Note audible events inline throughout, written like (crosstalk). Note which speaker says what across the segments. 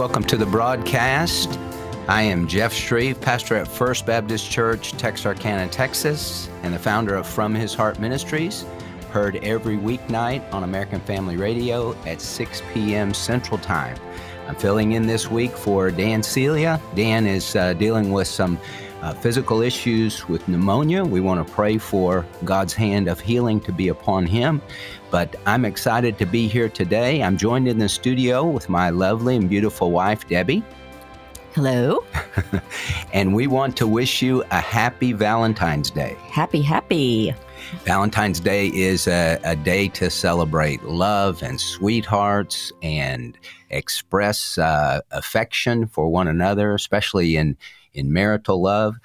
Speaker 1: welcome to the broadcast. I am Jeff Schreve, pastor at First Baptist Church, Texarkana, Texas, and the founder of From His Heart Ministries. Heard every weeknight on American Family Radio at 6 p.m. Central Time. I'm filling in this week for Dan Celia. Dan is uh, dealing with some uh, physical issues with pneumonia. We want to pray for God's hand of healing to be upon him. But I'm excited to be here today. I'm joined in the studio with my lovely and beautiful wife, Debbie.
Speaker 2: Hello. (laughs)
Speaker 1: and we want to wish you a happy Valentine's Day.
Speaker 2: Happy, happy.
Speaker 1: Valentine's Day is a, a, day to celebrate love and sweethearts and express uh, affection for one another, especially in, in marital love.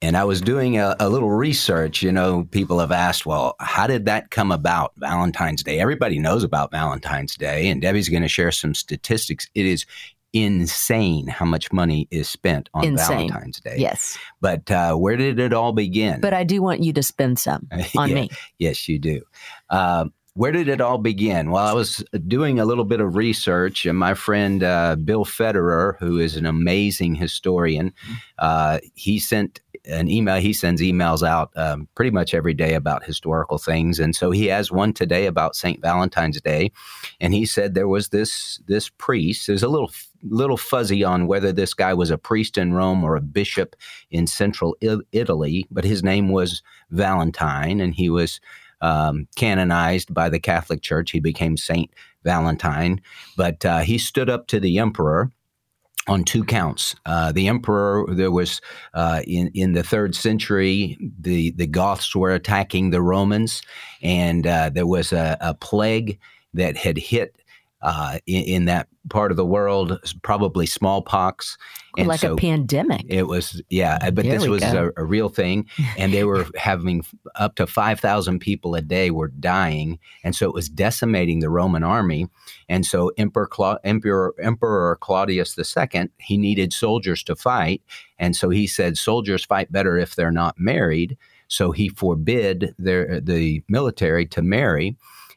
Speaker 1: And I was doing a, a, little research. You know, people have asked, well, how did that come about, Valentine's Day? Everybody knows about Valentine's Day, and Debbie's going to share some statistics. It is insane how much money is spent on insane. Valentine's Day.
Speaker 2: Yes.
Speaker 1: But uh, where did it all begin?
Speaker 2: But I do want you to spend some (laughs) on
Speaker 1: yeah,
Speaker 2: me.
Speaker 1: Yes, you do. Uh, where did it all begin? Well, I was doing a little bit of research, and my friend uh, Bill Federer, who is an amazing historian, mm-hmm. uh, he sent an email. He sends emails out um, pretty much every day about historical things, and so he has one today about Saint Valentine's Day, and he said there was this this priest. There's a little little fuzzy on whether this guy was a priest in Rome or a bishop in central Italy, but his name was Valentine, and he was um, canonized by the Catholic Church. He became Saint Valentine, but uh, he stood up to the emperor on two counts. Uh, the emperor, there was uh, in in the third century, the the Goths were attacking the Romans, and uh, there was a, a, plague that had hit uh, in, in, that part of the world, probably smallpox.
Speaker 2: And like so a pandemic.
Speaker 1: It was, yeah, but there this was a, a, real thing. (laughs) And they were having up to 5,000 people a day were dying. And so it was decimating the Roman army. And so Emperor, Cla- Emperor, Emperor Claudius II, he needed soldiers to fight. And so he said, soldiers fight better if they're not married. So he forbid their, the military to marry.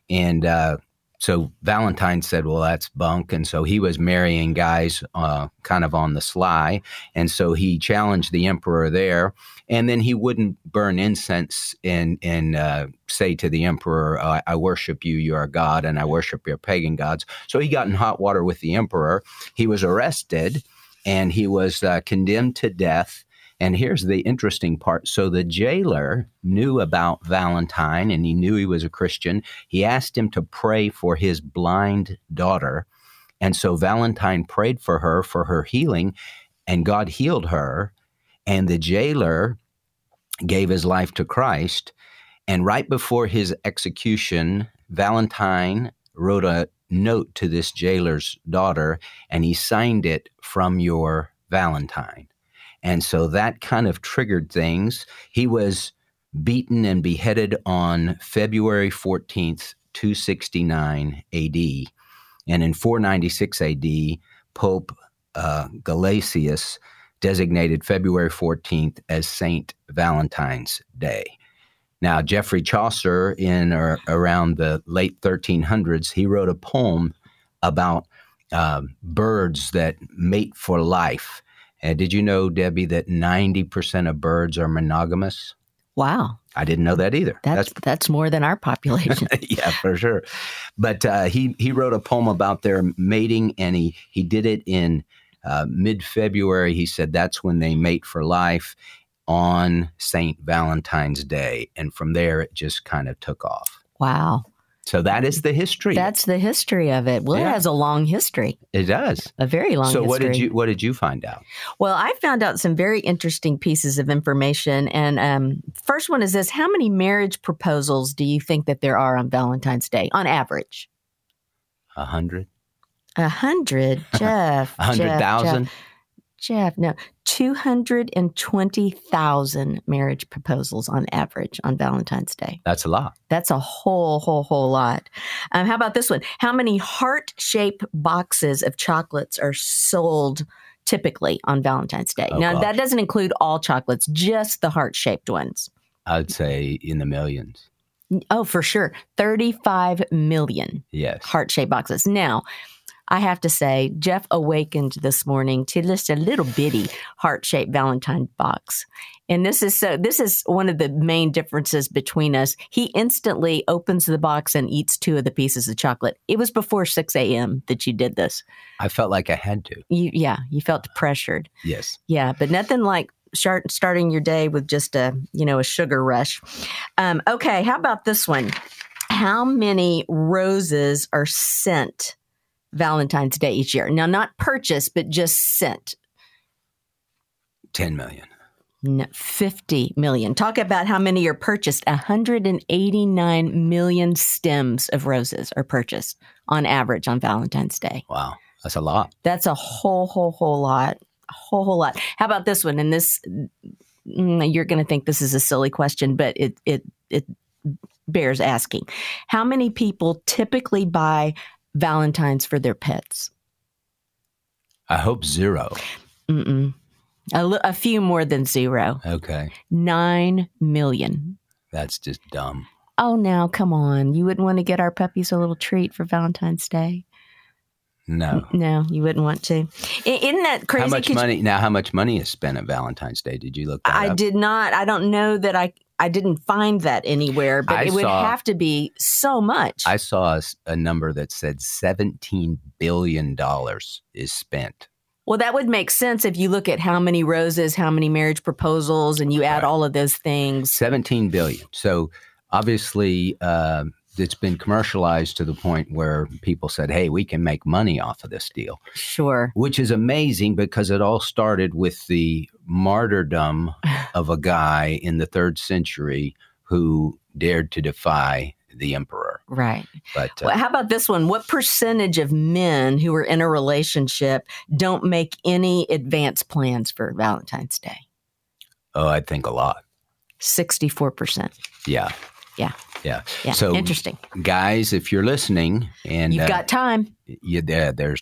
Speaker 1: And uh, so Valentine said, "Well, that's bunk," and so he was marrying guys uh, kind of on the sly, and so he challenged the emperor there, and then he wouldn't burn incense and and uh, say to the emperor, uh, "I worship you, you are God, and I worship your pagan gods." So he got in hot water with the emperor. He was arrested, and he was uh, condemned to death and here's the interesting part. So the jailer knew about Valentine and he knew he was a Christian. He asked him to pray for his blind daughter. And so Valentine prayed for her for her healing, and God healed her. And the jailer gave his life to Christ. And right before his execution, Valentine wrote a note to this jailer's daughter, and he signed it from your Valentine. And so that kind of triggered things. He was beaten and beheaded on February 14th, 269 AD. And in 496 AD, Pope uh, Gelasius designated February 14th as Saint Valentine's Day. Now, Geoffrey Chaucer, in or around the late 1300s, he wrote a poem about uh, birds that mate for life. And did you know, Debbie, that 90% of birds are monogamous?
Speaker 2: Wow.
Speaker 1: I didn't know that either.
Speaker 2: That's that's, that's more than our population. (laughs)
Speaker 1: yeah, for sure. But uh, he he wrote a poem about their mating, and he he did it in uh, mid February. He said that's when they mate for life on Saint Valentine's Day, and from there it just kind of took off.
Speaker 2: Wow.
Speaker 1: So that is the history.
Speaker 2: That's the history of it. Well, yeah. it has a long history.
Speaker 1: It does.
Speaker 2: A very long
Speaker 1: so
Speaker 2: history.
Speaker 1: what did you what did you find out?
Speaker 2: Well, I found out some very interesting pieces of information. And um, first one is this: How many marriage proposals do you think that there are on Valentine's Day on average?
Speaker 1: A hundred.
Speaker 2: A hundred, Jeff. (laughs)
Speaker 1: A hundred thousand.
Speaker 2: Jeff, no, 220,000 marriage proposals on average on Valentine's Day.
Speaker 1: That's a lot.
Speaker 2: That's a whole, whole, whole lot. Um, how about this one? How many heart shaped boxes of chocolates are sold typically on Valentine's Day? Oh, now, gosh. that doesn't include all chocolates, just the heart shaped ones.
Speaker 1: I'd say in the millions.
Speaker 2: Oh, for sure. 35 million
Speaker 1: yes.
Speaker 2: heart shaped boxes. Now, I have to say, Jeff awakened this morning to just a little bitty heart shaped Valentine box. And this is so, this is one of the main differences between us. He instantly opens the box and eats two of the pieces of chocolate. It was before 6 a.m. that you did this.
Speaker 1: I felt like I had to.
Speaker 2: You, yeah, you felt pressured.
Speaker 1: Yes.
Speaker 2: Yeah, but nothing like start, starting your day with just a, you know, a sugar rush. Um, okay, how about this one? How many roses are sent Valentine's Day each year? Now, not purchased, but just sent.
Speaker 1: 10 million.
Speaker 2: No, 50 million. Talk about how many are purchased. 189 million stems of roses are purchased on average on Valentine's Day.
Speaker 1: Wow. That's a lot.
Speaker 2: That's a whole, whole, whole lot. A whole, whole lot. How about this one? And this, mm, you're going to think this is a silly question, but it, it, it bears asking. How many people typically buy Valentines for their pets?
Speaker 1: I hope zero.
Speaker 2: Mm-mm. A, a few more than zero.
Speaker 1: Okay.
Speaker 2: Nine million.
Speaker 1: That's just dumb.
Speaker 2: Oh, now come on. You wouldn't want to get our puppies a little treat for Valentine's Day?
Speaker 1: No.
Speaker 2: No, you wouldn't want to. Isn't that crazy?
Speaker 1: How much money? You, now, how much money is spent at Valentine's Day? Did you look
Speaker 2: I
Speaker 1: up?
Speaker 2: did not. I don't know that I. I didn't find that anywhere, but I it would saw, have to be so much.
Speaker 1: I saw a, a number that said seventeen billion dollars is spent
Speaker 2: well, that would make sense if you look at how many roses, how many marriage proposals, and you add right. all of those things.
Speaker 1: 17 billion. So obviously, uh, it's been commercialized to the point where people said, hey, we can make money off of this deal.
Speaker 2: Sure.
Speaker 1: Which is amazing because it all started with the martyrdom (laughs) of a guy in the third century who dared to defy the emperor.
Speaker 2: Right.
Speaker 1: But
Speaker 2: uh, well, how about this one? What percentage of men who are in a relationship don't make any advance plans for Valentine's Day?
Speaker 1: Oh, I think a lot.
Speaker 2: 64%.
Speaker 1: Yeah.
Speaker 2: Yeah.
Speaker 1: Yeah.
Speaker 2: Yeah. So interesting.
Speaker 1: Guys, if you're listening and
Speaker 2: you've uh, got time.
Speaker 1: Yeah, there, there's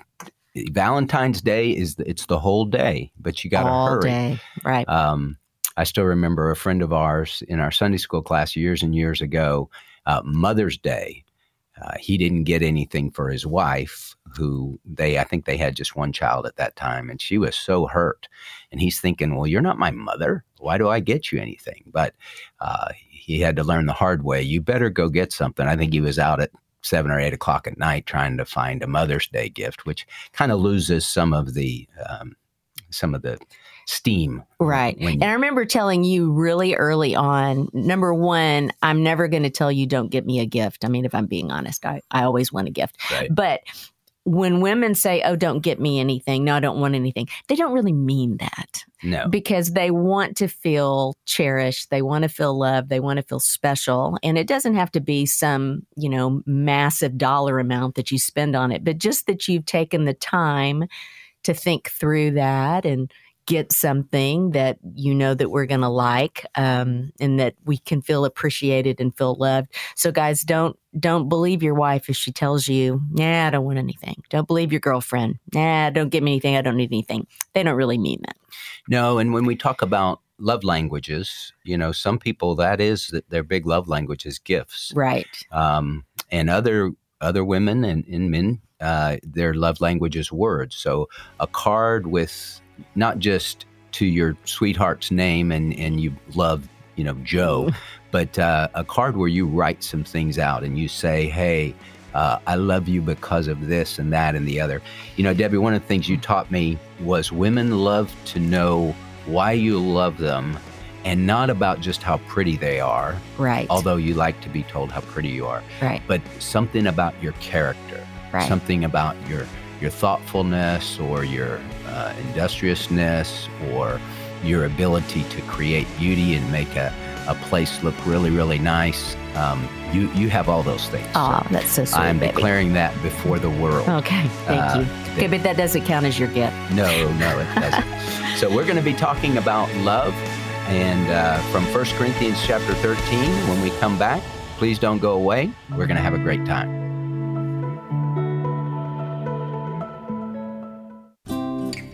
Speaker 1: Valentine's Day is it's the whole day, but you got to hurry.
Speaker 2: Day. Right. Um,
Speaker 1: I still remember a friend of ours in our Sunday school class years and years ago uh, Mother's Day, uh, he didn't get anything for his wife, who they, I think they had just one child at that time, and she was so hurt. And he's thinking, well, you're not my mother. Why do I get you anything? But uh, he had to learn the hard way. You better go get something. I think he was out at seven or eight o'clock at night trying to find a Mother's Day gift, which kind of loses some of the um, some of the steam.
Speaker 2: Right. You, and I remember telling you really early on number one, I'm never going to tell you don't get me a gift. I mean, if I'm being honest, I, I always want a gift.
Speaker 1: Right.
Speaker 2: But when women say, Oh, don't get me anything, no, I don't want anything, they don't really mean that.
Speaker 1: No.
Speaker 2: Because they want to feel cherished. They want to feel loved. They want to feel special. And it doesn't have to be some, you know, massive dollar amount that you spend on it, but just that you've taken the time to think through that and get something that you know that we're going to like um, and that we can feel appreciated and feel loved. So guys don't don't believe your wife if she tells you nah i don't want anything. Don't believe your girlfriend. Nah don't give me anything. I don't need anything. They don't really mean that.
Speaker 1: No and when we talk about love languages you know some people that is their big love language is gifts.
Speaker 2: Right. Um,
Speaker 1: and other other women and, and men uh, their love language is words. So a card with not just to your sweetheart's name and and you love you know Joe, (laughs) but uh, a card where you write some things out and you say, hey. Uh, I love you because of this and that and the other. You know, Debbie, one of the things you taught me was women love to know why you love them and not about just how pretty they are.
Speaker 2: Right.
Speaker 1: Although you like to be told how pretty you are.
Speaker 2: Right.
Speaker 1: But something about your character.
Speaker 2: Right.
Speaker 1: Something about your your thoughtfulness or your uh, industriousness or your ability to create beauty and make a, a place look really, really nice. Um, you you have all those things.
Speaker 2: Oh, so that's so sweet.
Speaker 1: I'm
Speaker 2: baby.
Speaker 1: declaring that before the world.
Speaker 2: Okay, thank uh, you. Okay, but that doesn't count as your gift.
Speaker 1: No, no, it (laughs) doesn't. so we're going to be talking about love, and uh, from 1 Corinthians chapter 13. When we come back, please don't go away. We're going to have a great time.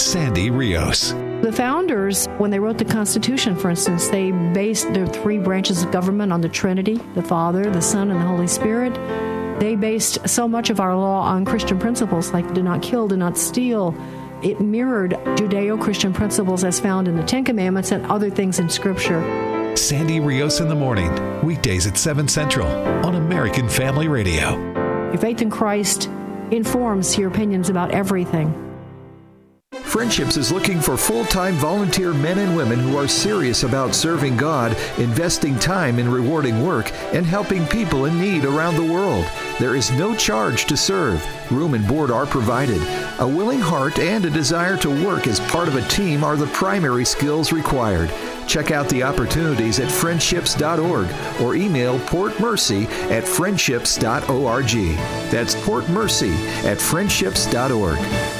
Speaker 3: Sandy Rios.
Speaker 4: The founders, when they wrote the Constitution, for instance, they based their three branches of government on the Trinity the Father, the Son, and the Holy Spirit. They based so much of our law on Christian principles like do not kill, do not steal. It mirrored Judeo Christian principles as found in the Ten Commandments and other things in Scripture.
Speaker 3: Sandy Rios in the morning, weekdays at 7 Central on American Family Radio.
Speaker 4: Your faith in Christ informs your opinions about everything.
Speaker 5: Friendships is looking for full time volunteer men and women who are serious about serving God, investing time in rewarding work, and helping people in need around the world. There is no charge to serve. Room and board are provided. A willing heart and a desire to work as part of a team are the primary skills required. Check out the opportunities at friendships.org or email portmercy at friendships.org. That's portmercy at friendships.org.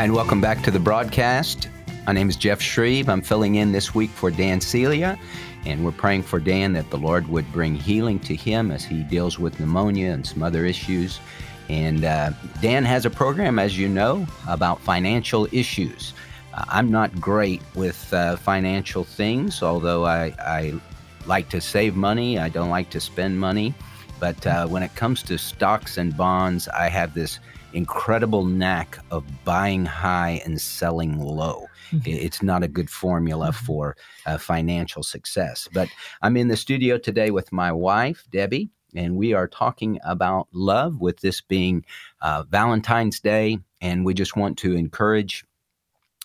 Speaker 1: Hi, and welcome back to the broadcast. My name is Jeff Schreve. I'm filling in this week for Dan Celia, and we're praying for Dan that the Lord would bring healing to him as he deals with pneumonia and some other issues. And uh, Dan has a program, as you know, about financial issues. Uh, I'm not great with uh, financial things, although I, I, like to save money. I don't like to spend money. But uh, when it comes to stocks and bonds, I have this incredible knack of buying high and selling low. Mm-hmm. It's not a good formula mm-hmm. for uh, financial success. But I'm in the studio today with my wife, Debbie, and we are talking about love, with this being uh, Valentine's Day. And we just want to encourage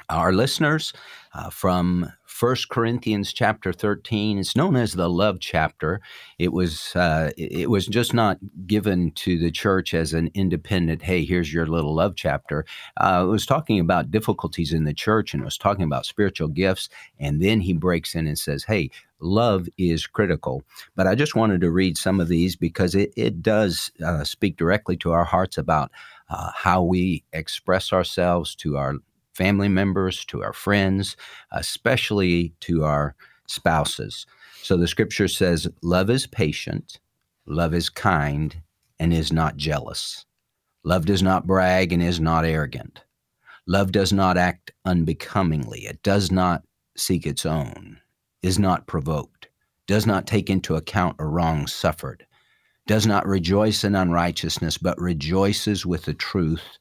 Speaker 1: our listeners uh, from First Corinthians chapter 13. It's known as the love chapter. It was uh, it was just not given to the church as an independent. Hey, here's your little love chapter. Uh, it was talking about difficulties in the church and it was talking about spiritual gifts. And then he breaks in and says, "Hey, love is critical." But I just wanted to read some of these because it it does uh, speak directly to our hearts about uh, how we express ourselves to our family members, to our friends, especially to our spouses. So the scripture says, Love is patient, love is kind, and is not jealous. Love does not brag and is not arrogant. Love does not act unbecomingly. It does not seek its own, is not provoked, does not take into account a wrong suffered, does not rejoice in unrighteousness, but rejoices with the truth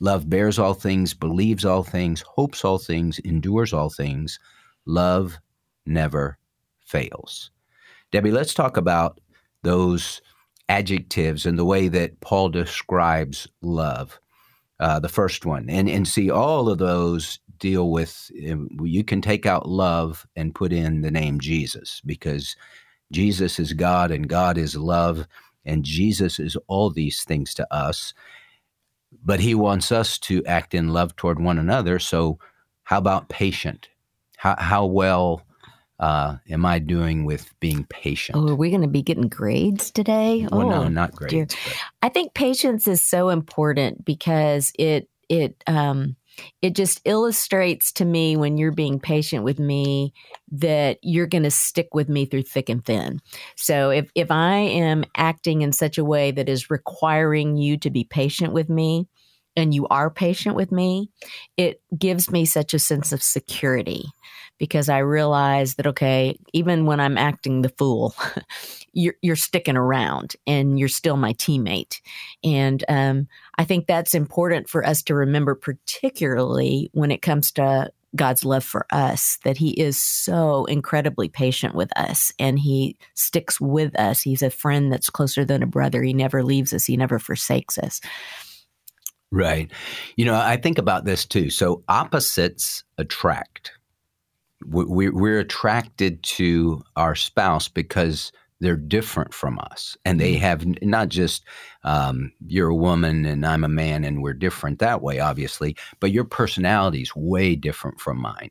Speaker 1: Love bears all things, believes all things, hopes all things, endures all things. Love never fails. Debbie, let's talk about those adjectives and the way that Paul describes love. Uh, the first one, and and see all of those deal with. Um, you can take out love and put in the name Jesus because Jesus is God and God is love, and Jesus is all these things to us but he wants us to act in love toward one another. So, how about patient? How, how well uh, am I doing with being patient?
Speaker 2: Oh, are we going to be getting grades today?
Speaker 1: Well,
Speaker 2: oh,
Speaker 1: no, not grades.
Speaker 2: I think patience is so important because it it um, it just illustrates to me when you're being patient with me that you're going to stick with me through thick and thin. So if if I am acting in such a way that is requiring you to be patient with me, and you are patient with me, it gives me such a sense of security because I realize that, okay, even when I'm acting the fool, (laughs) you're, you're sticking around and you're still my teammate. And um, I think that's important for us to remember, particularly when it comes to God's love for us, that He is so incredibly patient with us and He sticks with us. He's a friend that's closer than a brother. He never leaves us, He never forsakes us.
Speaker 1: Right. You know, I think about this too. So opposites attract. We're attracted to our spouse because they're different from us and they mm-hmm. have not just um, you're a woman and i'm a man and we're different that way obviously but your personality is way different from mine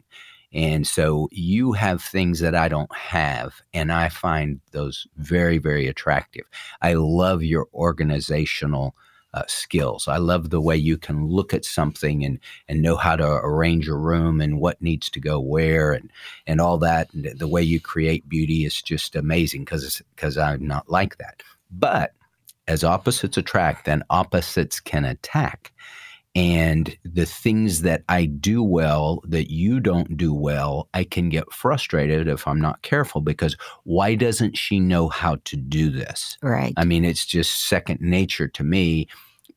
Speaker 1: and so you have things that i don't have and i find those very very attractive i love your organizational uh, skills. I love the way you can look at something and and know how to arrange a room and what needs to go where and and all that. And the way you create beauty is just amazing because because I'm not like that. But as opposites attract, then opposites can attack. And the things that I do well that you don't do well, I can get frustrated if I'm not careful because why doesn't she know how to do this?
Speaker 2: Right.
Speaker 1: I mean, it's just second nature to me,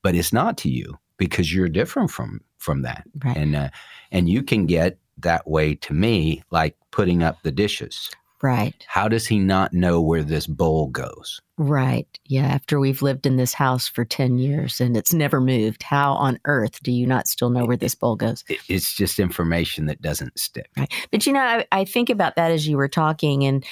Speaker 1: but it's not to you because you're different from from that.
Speaker 2: Right.
Speaker 1: And uh, and you can get that way to me like putting up the dishes.
Speaker 2: Right.
Speaker 1: How does he not know where this bowl goes?
Speaker 2: Right. Yeah. After we've lived in this house for 10 years and it's never moved, how on earth do you not still know where this bowl goes?
Speaker 1: It's just information that doesn't stick.
Speaker 2: Right. But you know, I, I think about that as you were talking, and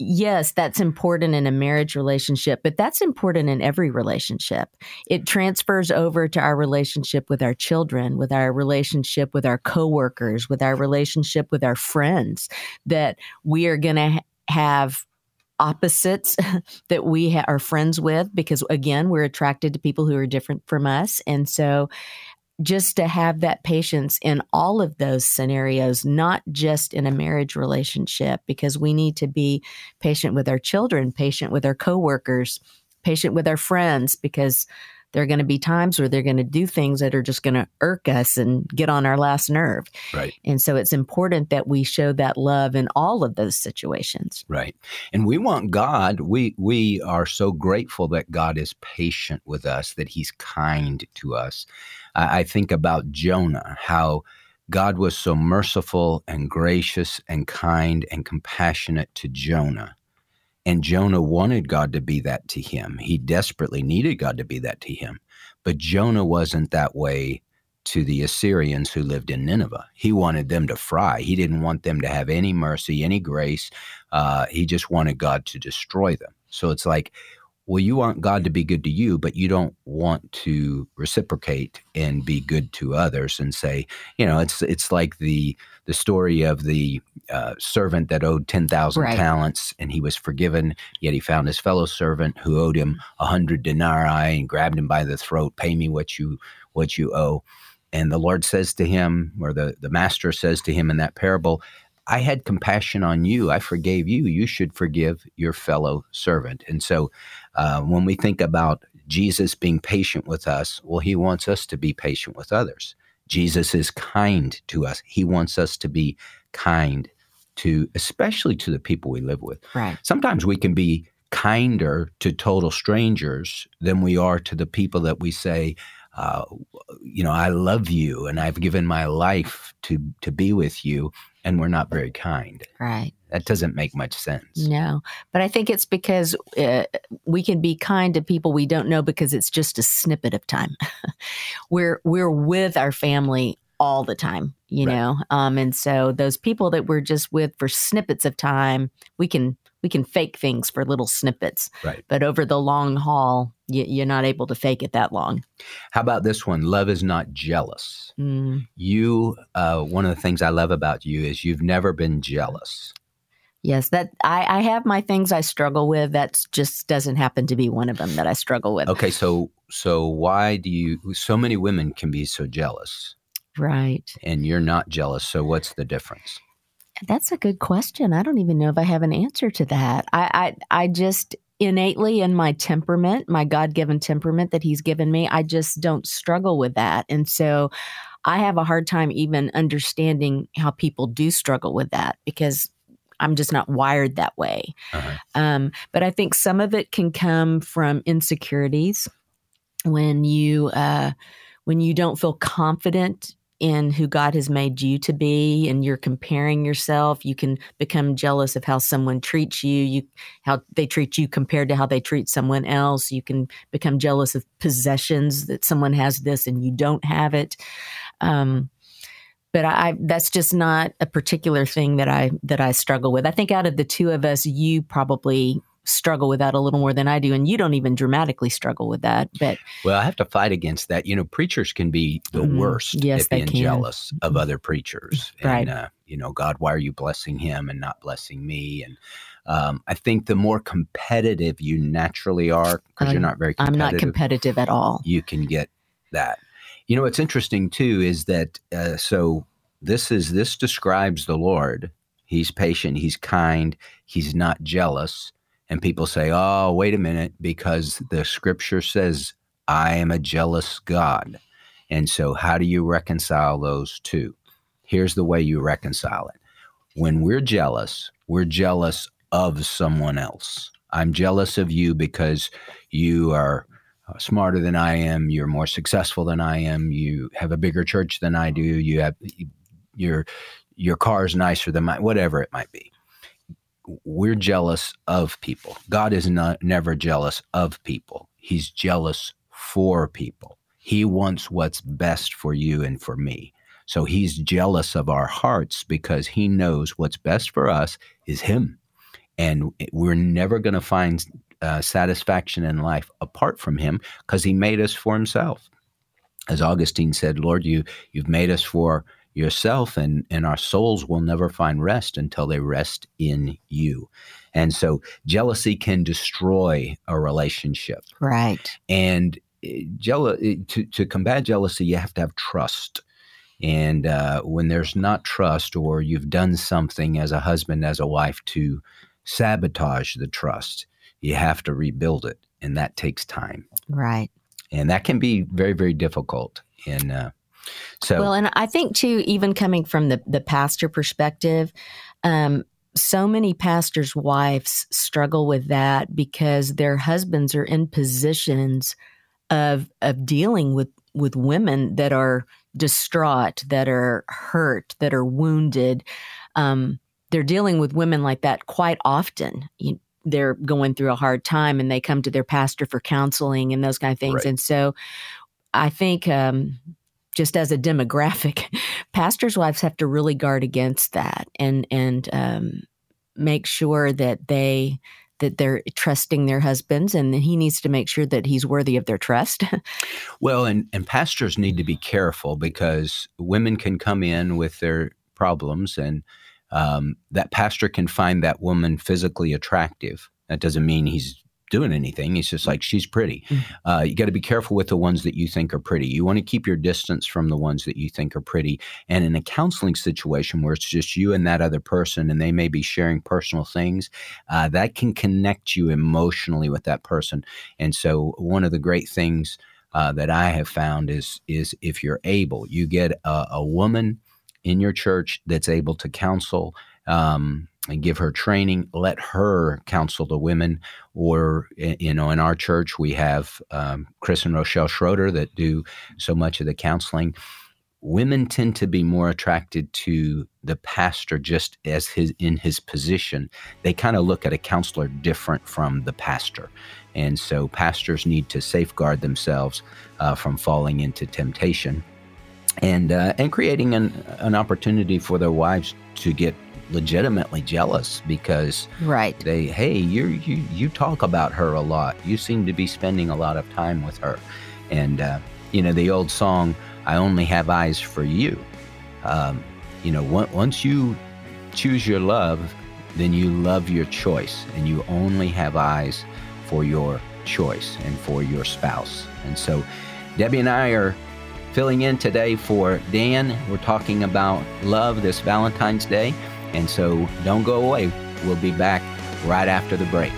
Speaker 2: yes, that's important in a marriage relationship, but that's important in every relationship. It transfers over to our relationship with our children, with our relationship with our coworkers, with our relationship with our friends, that we are going to ha- have opposites (laughs) that we ha- are friends with because again we're attracted to people who are different from us and so just to have that patience in all of those scenarios, not just in a marriage relationship, because we need to be patient with our children, patient with our coworkers, patient with our friends, because there are going to be times where they're going to do things that are just going to irk us and get on our last nerve.
Speaker 1: Right.
Speaker 2: And so it's important that we show that love in all of those situations.
Speaker 1: Right. And we want God, we we are so grateful that God is patient with us, that he's kind to us. I, I think about Jonah, how God was so merciful and gracious and kind and compassionate to Jonah. And Jonah wanted God to be that to him. He desperately needed God to be that to him. But Jonah wasn't that way to the Assyrians who lived in Nineveh. He wanted them to fry. He didn't want them to have any mercy, any grace. Uh, he just wanted God to destroy them. So it's like well, you want God to be good to you, but you don't want to reciprocate and be good to others and say, you know, it's it's like the the story of the uh, servant that owed ten thousand right. talents and he was forgiven, yet he found his fellow servant who owed him a hundred denarii and grabbed him by the throat, pay me what you what you owe. And the Lord says to him, or the, the master says to him in that parable, I had compassion on you. I forgave you. You should forgive your fellow servant. And so uh, when we think about Jesus being patient with us, well, he wants us to be patient with others. Jesus is kind to us. He wants us to be kind to, especially to the people we live with.
Speaker 2: Right.
Speaker 1: Sometimes we can be kinder to total strangers than we are to the people that we say, uh, you know, I love you and I've given my life to to be with you, and we're not very kind.
Speaker 2: Right.
Speaker 1: That doesn't make much sense.
Speaker 2: No, but I think it's because uh, we can be kind to people we don't know because it's just a snippet of time. (laughs) we're we're with our family all the time, you right. know, um, and so those people that we're just with for snippets of time, we can we can fake things for little snippets.
Speaker 1: Right.
Speaker 2: But over the long haul, you, are not able to fake it that long.
Speaker 1: How about this one? Love is not jealous.
Speaker 2: Mm.
Speaker 1: You, uh, one of the things I love about you is you've never been jealous.
Speaker 2: Yes, that I, I have my things I struggle with. That just doesn't happen to be one of them that I struggle with.
Speaker 1: Okay, so so why do you? So many women can be so jealous,
Speaker 2: right?
Speaker 1: And you're not jealous. So what's the difference?
Speaker 2: That's a good question. I don't even know if I have an answer to that. I, I, I just innately in my temperament, my God given temperament that He's given me, I just don't struggle with that. And so I have a hard time even understanding how people do struggle with that because I'm just not wired that way. Uh-huh. Um, but I think some of it can come from insecurities when you uh, when you don't feel confident in who God has made you to be and you're comparing yourself, you can become jealous of how someone treats you, you how they treat you compared to how they treat someone else. You can become jealous of possessions that someone has this and you don't have it. Um, but I that's just not a particular thing that I that I struggle with. I think out of the two of us, you probably struggle with that a little more than I do, and you don't even dramatically struggle with that. But
Speaker 1: well, I have to fight against that. You know, preachers can be the mm, worst yes, at being can. jealous of other preachers,
Speaker 2: right?
Speaker 1: And, uh, you know, God, why are you blessing him and not blessing me? And um, I think the more competitive you naturally are, because you're not very
Speaker 2: I'm not competitive at all.
Speaker 1: You can get that. You know, what's interesting too is that uh, so this is this describes the Lord. He's patient. He's kind. He's not jealous. And people say, oh, wait a minute, because the scripture says, I am a jealous God. And so, how do you reconcile those two? Here's the way you reconcile it. When we're jealous, we're jealous of someone else. I'm jealous of you because you are uh, smarter than I am. You're more successful than I am. You have a bigger church than I do. You have your your car's nicer than mine. Whatever it might be we're jealous of people. God is not never jealous of people. He's jealous for people. He wants what's best for you and for me. So he's jealous of our hearts because he knows what's best for us is him. And we're never going to find uh, satisfaction in life apart from him because he made us for himself. As Augustine said, Lord, you you've made us for yourself and and our souls will never find rest until they rest in you. And so jealousy can destroy a relationship.
Speaker 2: Right.
Speaker 1: And eh, jealous eh, to, to combat jealousy you have to have trust. And uh, when there's not trust or you've done something as a husband as a wife to sabotage the trust you have to rebuild it and that takes time
Speaker 2: right
Speaker 1: and that can be very very difficult and uh, so
Speaker 2: well, and I think too, even coming from the the pastor perspective, um, so many pastors' wives struggle with that because their husbands are in positions of of dealing with with women that are distraught, that are hurt, that are wounded. Um, they're dealing with women like that quite often. You, they're going through a hard time and they come to their pastor for counseling and those kind of things. Right. And so I think um, just as a demographic, (laughs) pastors' wives have to really guard against that and and um, make sure that they that they're trusting their husbands and that he needs to make sure that he's worthy of their trust. (laughs)
Speaker 1: well, and and pastors need to be careful because women can come in with their problems and um, that pastor can find that woman physically attractive. That doesn't mean he's doing anything. He's just like, she's pretty. Mm-hmm. Uh, you got to be careful with the ones that you think are pretty. You want to keep your distance from the ones that you think are pretty. And in a counseling situation where it's just you and that other person, and they may be sharing personal things, uh, that can connect you emotionally with that person. And so, one of the great things uh, that I have found is is if you're able, you get a, a woman in your church that's able to counsel. Um, and give her training. Let her counsel the women. Or you know, in our church, we have um, Chris and Rochelle Schroeder that do so much of the counseling. Women tend to be more attracted to the pastor just as his in his position. They kind of look at a counselor different from the pastor, and so pastors need to safeguard themselves uh, from falling into temptation and uh, and creating an, an opportunity for their wives to get legitimately jealous because
Speaker 2: right.
Speaker 1: they hey you you you talk about her a lot. You seem to be spending a lot of time with her. And uh, you know the old song i only have eyes for you. Um, you know once you choose your love then you love your choice and you only have eyes for your choice and for your spouse. And so debbie and i are Filling in today for Dan, we're talking about love this Valentine's Day. And so don't go away. We'll be back right after the break.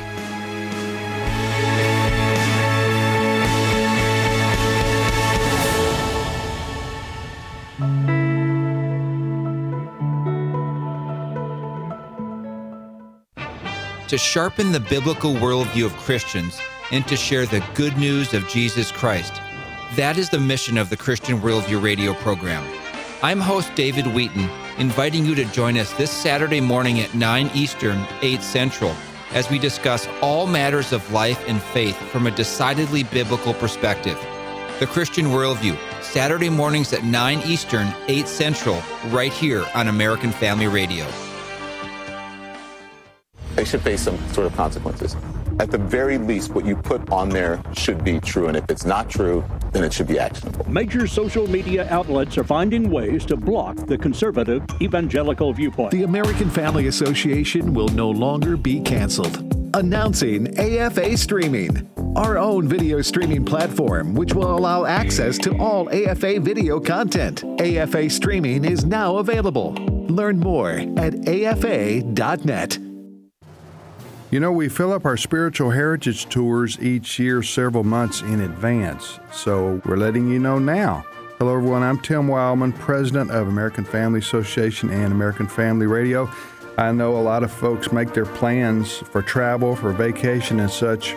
Speaker 6: to sharpen the biblical worldview of Christians and to share the good news of Jesus Christ. That is the mission of the Christian Worldview radio program. I'm host David Wheaton, inviting you to join us this Saturday morning at 9 Eastern, 8 Central, as we discuss all matters of life and faith from a decidedly biblical perspective. The Christian Worldview, Saturday mornings at 9 Eastern, 8 Central, right here on American Family Radio.
Speaker 7: They should face some sort of consequences at the very least, what you put on there should be true. And if it's not true, then it should be actionable.
Speaker 8: Major social media outlets are finding ways to block the conservative evangelical viewpoint.
Speaker 3: The American Family Association will no longer be canceled. Announcing AFA Streaming, our own video streaming platform, which will allow access to all AFA video content. AFA Streaming is now available. Learn more at afa.net.
Speaker 9: You know, we fill up our spiritual heritage tours each year several months in advance, so we're letting you know now. Hello, everyone. I'm Tim Wildmon, president of American Family Association and American Family Radio. I know a lot of folks make their plans for travel, for vacation, and such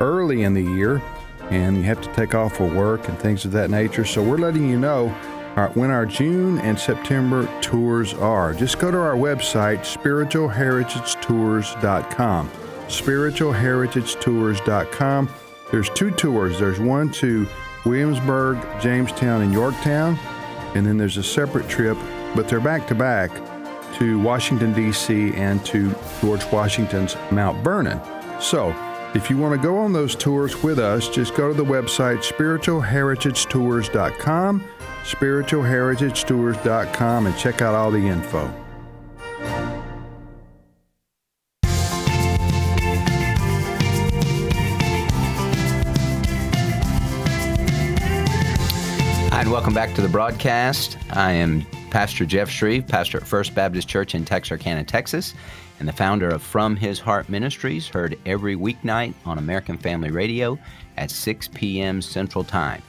Speaker 9: early in the year, and you have to take off for work and things of that nature. So, we're letting you know our, when our June and September tours are. Just go to our website, spiritualheritagetours.com. Spiritualheritagetours.com. There's two tours. There's one to Williamsburg, Jamestown, and Yorktown, and then there's a separate trip, but they're back to back to Washington, D.C., and to George Washington's Mount Vernon. So, if you want to go on those tours with us, just go to the website spiritualheritagetours.com spiritualheritagetours.com and check out all the info.
Speaker 1: and welcome back to the broadcast. I am Pastor Jeff Schreve, pastor at First Baptist Church in Texarkana, Texas, and the founder of From His Heart Ministries, heard every weeknight on American Family Radio at 6 p.m. Central Time.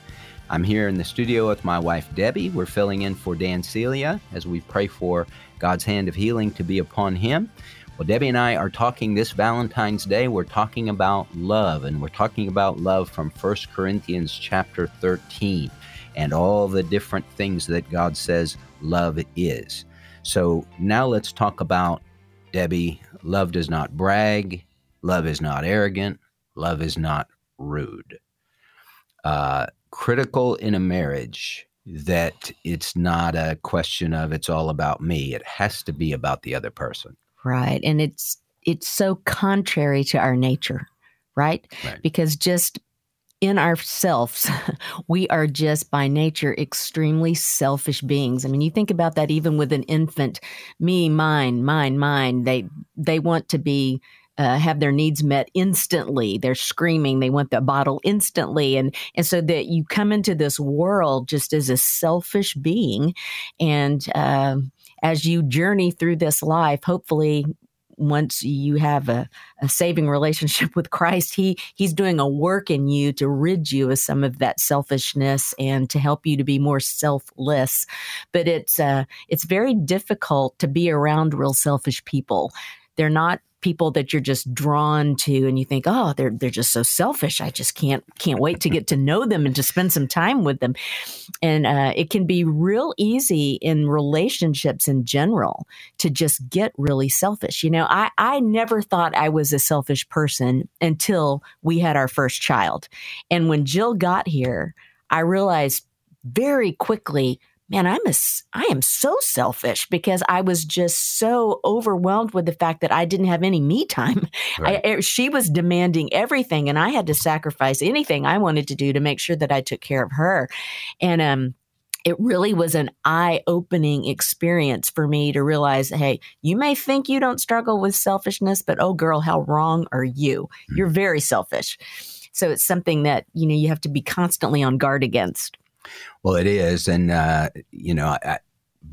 Speaker 1: I'm here in the studio with my wife Debbie. We're filling in for Dan Celia as we pray for God's hand of healing to be upon him. Well, Debbie and I are talking this Valentine's Day. We're talking about love, and we're talking about love from 1 Corinthians chapter 13 and all the different things that God says love is. So now let's talk about, Debbie, love does not brag, love is not arrogant, love is not rude. Uh, critical in a marriage that it's not a question of it's all about me. It has to be about the other person.
Speaker 2: Right. And it's it's so contrary to our nature, right? right. Because just in ourselves, (laughs) we are just by nature extremely selfish beings. I mean, you think about that even with an infant, me, mine, mine, mine. They they want to be uh, have their needs met instantly. They're screaming, they want the bottle instantly. And, and so that you come into this world just as a selfish being. And uh, as you journey through this life, hopefully, once you have a, a, saving relationship (laughs) with Christ, he he's doing a work in you to rid you of some of that selfishness and to help you to be more selfless. But it's uh, it's very difficult to be around real selfish people. They're not people that you're just drawn to and you think oh they're they're just so selfish. I just can't can't wait to get to know them and to spend some time with them. And uh, it can be real easy in relationships in general to just get really selfish. You know i i never thought i was a selfish person until we had our first child. And when jill got here i realized very quickly man, I'm a, I am so selfish because I was just so overwhelmed with the fact that I didn't have any me time. Right. I, er, she was demanding everything, and I had to sacrifice anything I wanted to do to make sure that I took care of her. And um, it really was an eye opening experience for me to realize hey, you may think you don't struggle with selfishness, but oh, girl, how wrong are you? Mm-hmm. You're very selfish. So it's something that, you know, you have to be constantly on guard against.
Speaker 1: Well, it is, and uh, you know, I,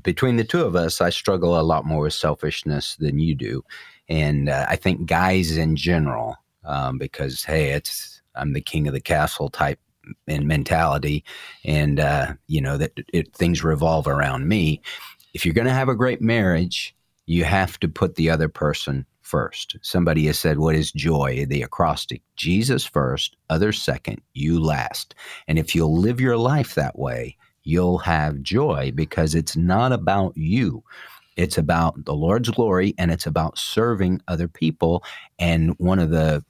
Speaker 1: between the two of us, I struggle a lot more with selfishness than you do, and uh, I think guys in general, um, because hey, it's I'm the king of the castle type in mentality, and uh, you know that it, things revolve around me. If you're going to have a great marriage, you have to put the other person first. Somebody has said, What is joy? The acrostic Jesus first, others second, you last. And if you'll live your life that way, you'll have joy because it's not about you. It's about the Lord's glory and it's about serving other people. And one of the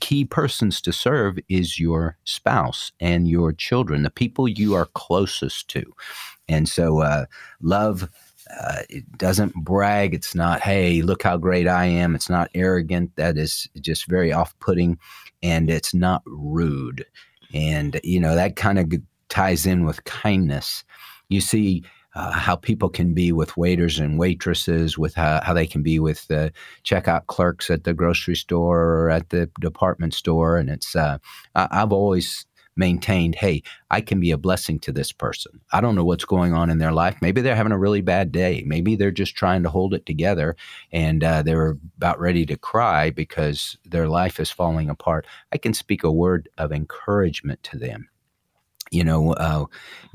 Speaker 1: key persons to serve is your spouse and your children, the people you are closest to. And so, uh, love. Uh, it doesn't brag. It's not, hey, look how great I am. It's not arrogant. That is just very off putting. And it's not rude. And, you know, that kind of ties in with kindness. You see, uh, how people can be with waiters and waitresses, with how, how they can be with the checkout clerks at the grocery store or at the department store. And it's, uh, I've always maintained, hey, I can be a blessing to this person. I don't know what's going on in their life. Maybe they're having a really bad day. Maybe they're just trying to hold it together and uh, they're about ready to cry because their life is falling apart. I can speak a word of encouragement to them you know, uh,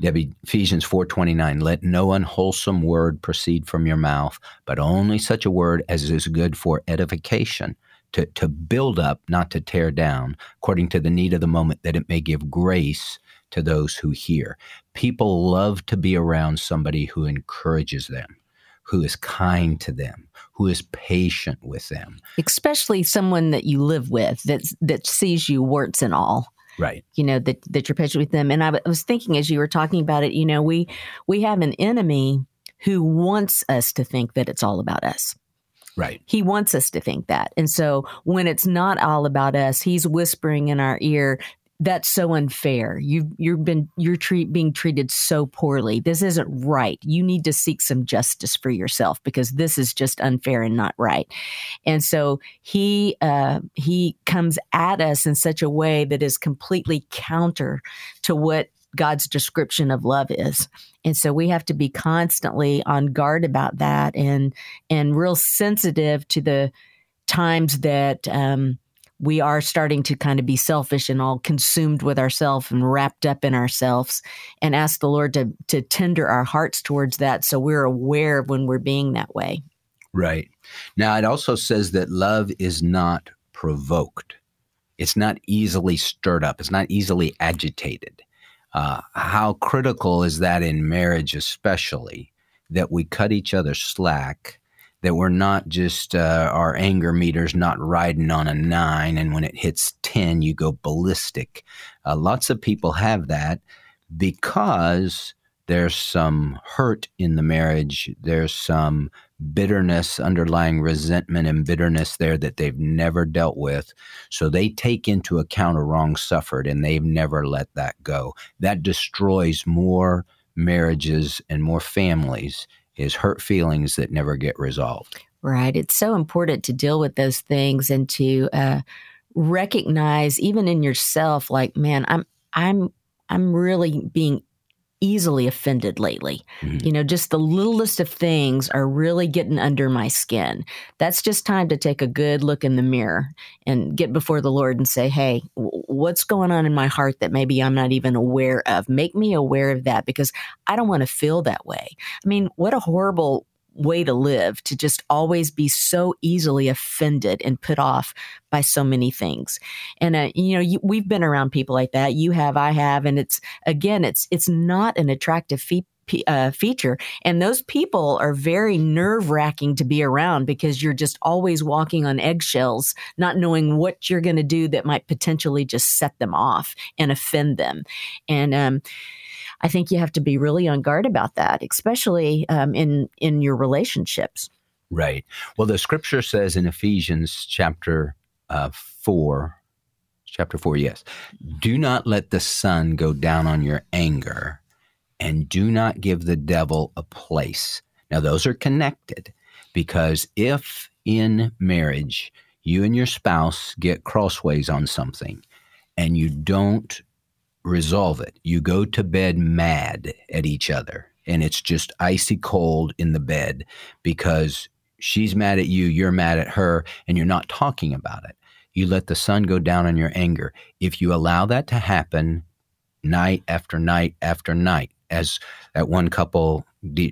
Speaker 1: Debbie, Ephesians 4.29, let no unwholesome word proceed from your mouth, but only such a word as is good for edification, to, to build up, not to tear down, according to the need of the moment, that it may give grace to those who hear. People love to be around somebody who encourages them, who is kind to them, who is patient with them.
Speaker 2: Especially someone that you live with that that sees you warts and all
Speaker 1: right
Speaker 2: you know that that you're patient with them and I was thinking as you were talking about it you know we we have an enemy who wants us to think that it's all about us
Speaker 1: Right.
Speaker 2: He wants us to think that. And so when it's not all about us, he's whispering in our ear, that's so unfair. You've you've been you're treat, being treated so poorly. This isn't right. You need to seek some justice for yourself because this is just unfair and not right. And so he uh, he comes at us in such a way that is completely counter to what God's description of love is. And so we have to be constantly on guard about that and and real sensitive to the times that um, we are starting to kind of be selfish and all consumed with ourselves and wrapped up in ourselves and ask the Lord to to tender our hearts towards that so we're aware of when we're being that way.
Speaker 1: Right. Now it also says that love is not provoked. It's not easily stirred up. It's not easily agitated. Uh, how critical is that in marriage, especially that we cut each other slack that we're not just uh, our anger meters not riding on a nine, and when it hits 10, you go ballistic. Uh, lots of people have that because there's some hurt in the marriage, there's some bitterness, underlying resentment and bitterness there that they've never dealt with. So they take into account a wrong suffered and they've never let that go. That destroys more marriages and more families is hurt feelings that never get resolved.
Speaker 2: Right. It's so important to deal with those things and to uh, recognize, even in yourself, like, man, I'm, I'm, I'm really being easily offended lately. Mm-hmm. You know, just the littlest of things are really getting under my skin. That's just time to take a good look in the mirror and get before the Lord and say, hey, w- what's going on in my heart that maybe I'm not even aware of? Make me aware of that because I don't want to feel that way. I mean, what a horrible way to live to just always be so easily offended and put off by so many things. And uh, you know you, we've been around people like that. You have i have. And it's again it's it's not an attractive fe- uh, feature. And those people are very nerve wracking to be around because you're just always walking on eggshells, not knowing what you're going to do that might potentially just set them off and offend them. And, um, I think you have to be really on guard about that, especially um, in in your relationships.
Speaker 1: Right. Well, the scripture says in Ephesians chapter uh, four, chapter four, yes, do not let the sun go down on your anger, and do not give the devil a place. Now, those are connected because if in marriage you and your spouse get crossways on something and you don't resolve it. You go to bed mad at each other, and it's just icy cold in the bed because she's mad at you, you're mad at her, and you're not talking about it. You let the sun go down on your anger. If you allow that to happen night after night after night, as that one couple,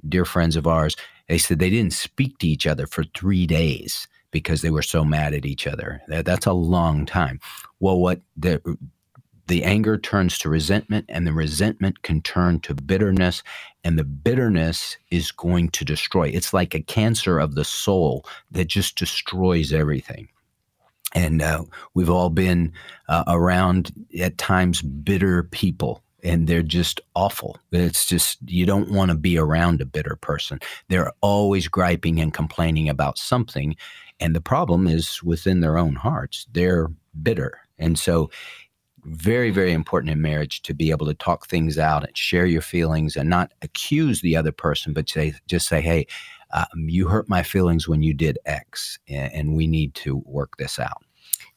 Speaker 1: dear friends of ours, they said they didn't speak to each other for three days because they were so mad at each other. That, that's a long time. Well, what the the anger turns to resentment, and the resentment can turn to bitterness, and the bitterness is going to destroy. It's like a cancer of the soul that just destroys everything. And uh, we've all been uh, around at times bitter people and they're just awful. It's just, you don't want to be around a bitter person. They're always griping and complaining about something. And the problem is within their own hearts, they're bitter. And so, very, very important in marriage to be able to talk things out and share your feelings and not accuse the other person, but say, just say, hey, um, you hurt my feelings when you did X, and, and we need to work this out.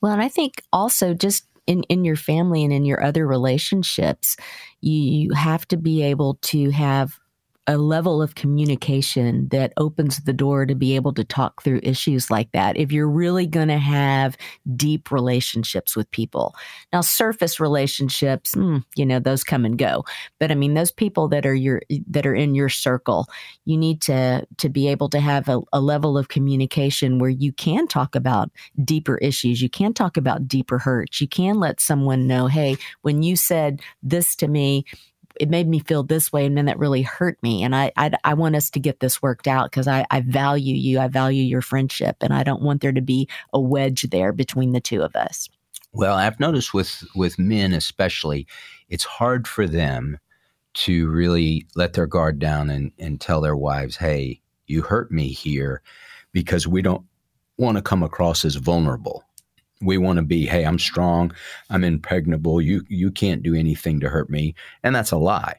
Speaker 2: Well, and I think also just in, in your family and in your other relationships, you have to be able to have a level of communication that opens the door to be able to talk through issues like that if you're really going to have deep relationships with people. Now surface relationships mm, you know those come and go. But i mean those people that are your that are in your circle you need to to be able to have a, a level of communication where you can talk about deeper issues. You can talk about deeper hurts. You can let someone know hey when you said this to me it made me feel this way and then that really hurt me and i i, I want us to get this worked out because I, I value you i value your friendship and i don't want there to be a wedge there between the two of us.
Speaker 1: Well i've noticed with with men especially it's hard for them to really let their guard down and, and tell their wives hey you hurt me here because we don't want to come across as vulnerable we want to be hey i'm strong i'm impregnable you you can't do anything to hurt me and that's a lie.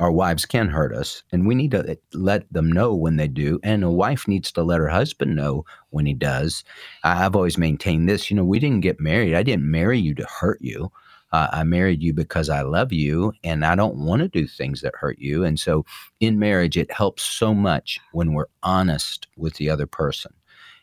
Speaker 1: Our wives can hurt us and we need to let them know when they do and a wife needs to let her husband know when he does. I've always maintained this you know we didn't get married. I didn't marry you to hurt you. Uh, i married you because i love you and i don't want to do things that hurt you and so in marriage it helps so much when we're honest with the other person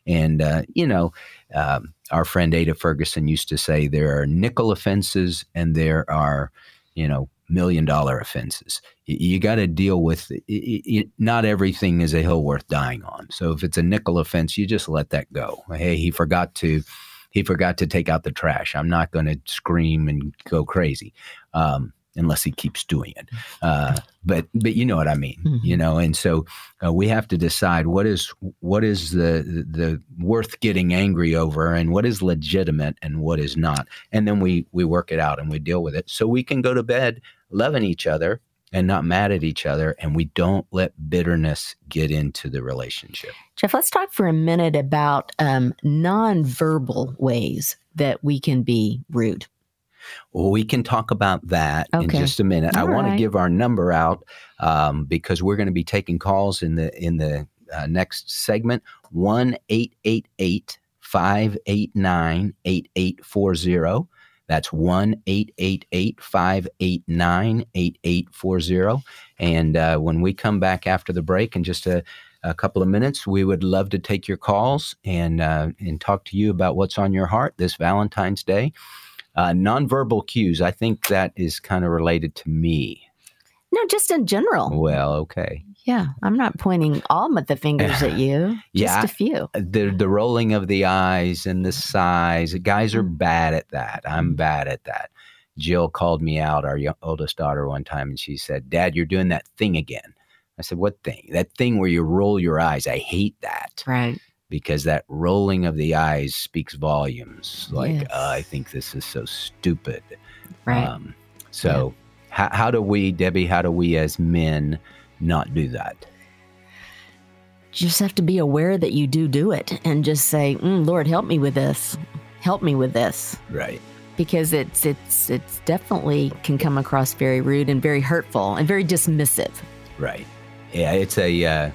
Speaker 1: and uh, you know um, our friend Ada Ferguson used to say there are nickel offenses and there are, you know, million dollar offenses. You, you got to deal with it, it, not everything is a hill worth dying on. So if it's a nickel offense, you just let that go. Hey, he forgot to he forgot to take out the trash. I'm not going to scream and go crazy. Um, unless he keeps doing it. (laughs) Uh, but but you know what I mean, mm-hmm. you know. And so uh, we have to decide what is what is the the worth getting angry over, and what is legitimate, and what is not. And then we we work it out and we deal with it, so we can go to bed loving each other and not mad at each other, and we don't let bitterness get into the relationship.
Speaker 2: Jeff, let's talk for a minute about um, nonverbal ways that we can be rude.
Speaker 1: Well, we can talk about that okay. in just a minute. All I want right. to give our number out um, because we're going to be taking calls in the in the uh, next segment. One eight eight eight five eight nine eight eight four zero. That's 1 888 589 8840. And uh, when we come back after the break in just a, a, couple of minutes, we would love to take your calls and, uh, and talk to you about what's on your heart this Valentine's Day. Uh, nonverbal cues, I think that is kind of related to me.
Speaker 2: No, just in general.
Speaker 1: Well, okay.
Speaker 2: Yeah, I'm not pointing all of the fingers at (laughs) you.
Speaker 1: yeah,
Speaker 2: just a few.
Speaker 1: The the rolling of the eyes and the sighs. Guys are mm. bad at that. I'm mm. bad at that. Jill called me out, our young, oldest daughter, one time, and she said, "Dad, you're doing that thing again." I said, "What thing? That thing where you roll your eyes. I hate that."
Speaker 2: Right
Speaker 1: because that rolling of the eyes speaks volumes. Like, yes. uh, I think this is so stupid.
Speaker 2: Right. Um,
Speaker 1: so, yeah. how, how do we, Debbie, how do we as men not do that?
Speaker 2: Just have to be aware that you do do it and just say, mm, Lord, help me with this. Help me with this.
Speaker 1: Right.
Speaker 2: Because it's it's it's definitely can come across very rude and very hurtful and very dismissive.
Speaker 1: Right. Yeah, it's a uh,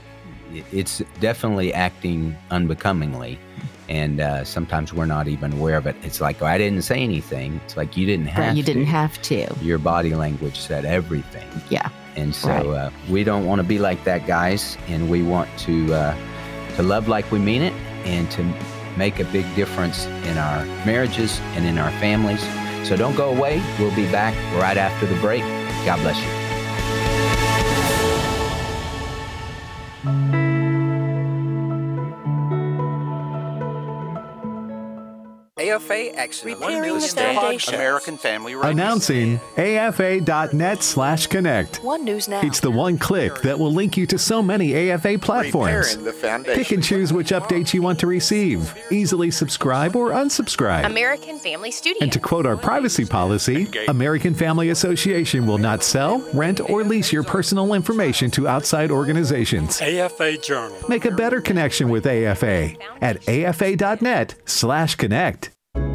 Speaker 1: it's definitely acting unbecomingly. And uh, sometimes we're not even aware of it. It's like, oh, I didn't say anything. It's like you didn't have
Speaker 2: but you
Speaker 1: to.
Speaker 2: didn't have to.
Speaker 1: Your body language said everything.
Speaker 2: Yeah.
Speaker 1: And so right. uh, we don't want to be like that, guys. And we want to uh, to love like we mean it, and to make a big difference in our marriages and in our families. So don't go away. We'll be back right after the break. God bless you.
Speaker 10: AFA Accident.
Speaker 11: Repairing the foundation.
Speaker 10: American Family Radio.
Speaker 3: Announcing AFA.net slash connect.
Speaker 11: One News Now.
Speaker 3: It's the one click that will link you to so many AFA platforms.
Speaker 10: Repairing the foundation.
Speaker 3: Pick and choose which updates you want to receive. Easily subscribe or unsubscribe.
Speaker 11: American Family Studio.
Speaker 3: And to quote our privacy policy, American Family Association will not sell, rent, or lease your personal information to outside organizations.
Speaker 12: AFA Journal.
Speaker 3: Make a better connection with AFA at afa.net slash connect.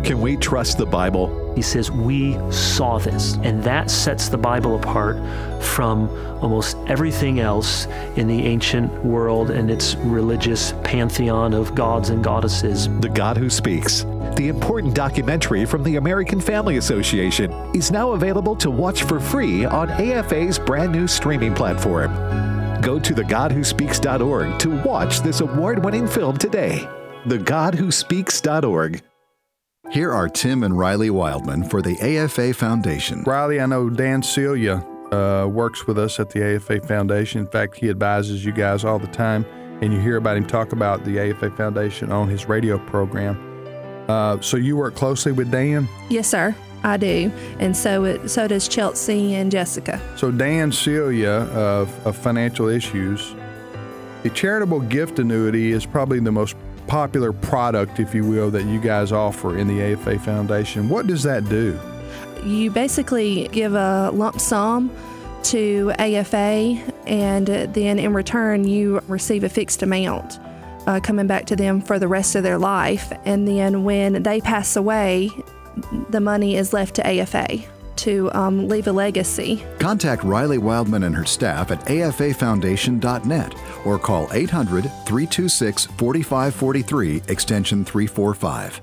Speaker 3: Can we trust the Bible?
Speaker 13: He says, We saw this. And that sets the Bible apart from almost everything else in the ancient world and its religious pantheon of gods and goddesses.
Speaker 3: The God Who Speaks, the important documentary from the American Family Association, is now available to watch for free on AFA's brand new streaming platform. Go to thegodwhospeaks.org to watch this award winning film today. TheGodWhoSpeaks.org.
Speaker 14: Here are Tim and Riley Wildman for the AFA Foundation.
Speaker 9: Riley, I know Dan Celia uh, works with us at the AFA Foundation. In fact, he advises you guys all the time, and you hear about him talk about the AFA Foundation on his radio program. Uh, so you work closely with Dan?
Speaker 15: Yes, sir. I do, and so it, so does Chelsea and Jessica.
Speaker 9: So Dan Celia of, of Financial Issues, the charitable gift annuity is probably the most popular product, if you will, that you guys offer in the AFA Foundation. What does that do?
Speaker 15: You basically give a lump sum to AFA, and then in return, you receive a fixed amount. Uh, coming back to them for the rest of their life. And then when they pass away, the money is left to AFA to um, leave a legacy.
Speaker 14: Contact Riley Wildman and her staff at afafoundation.net or call 800 326 4543, extension 345.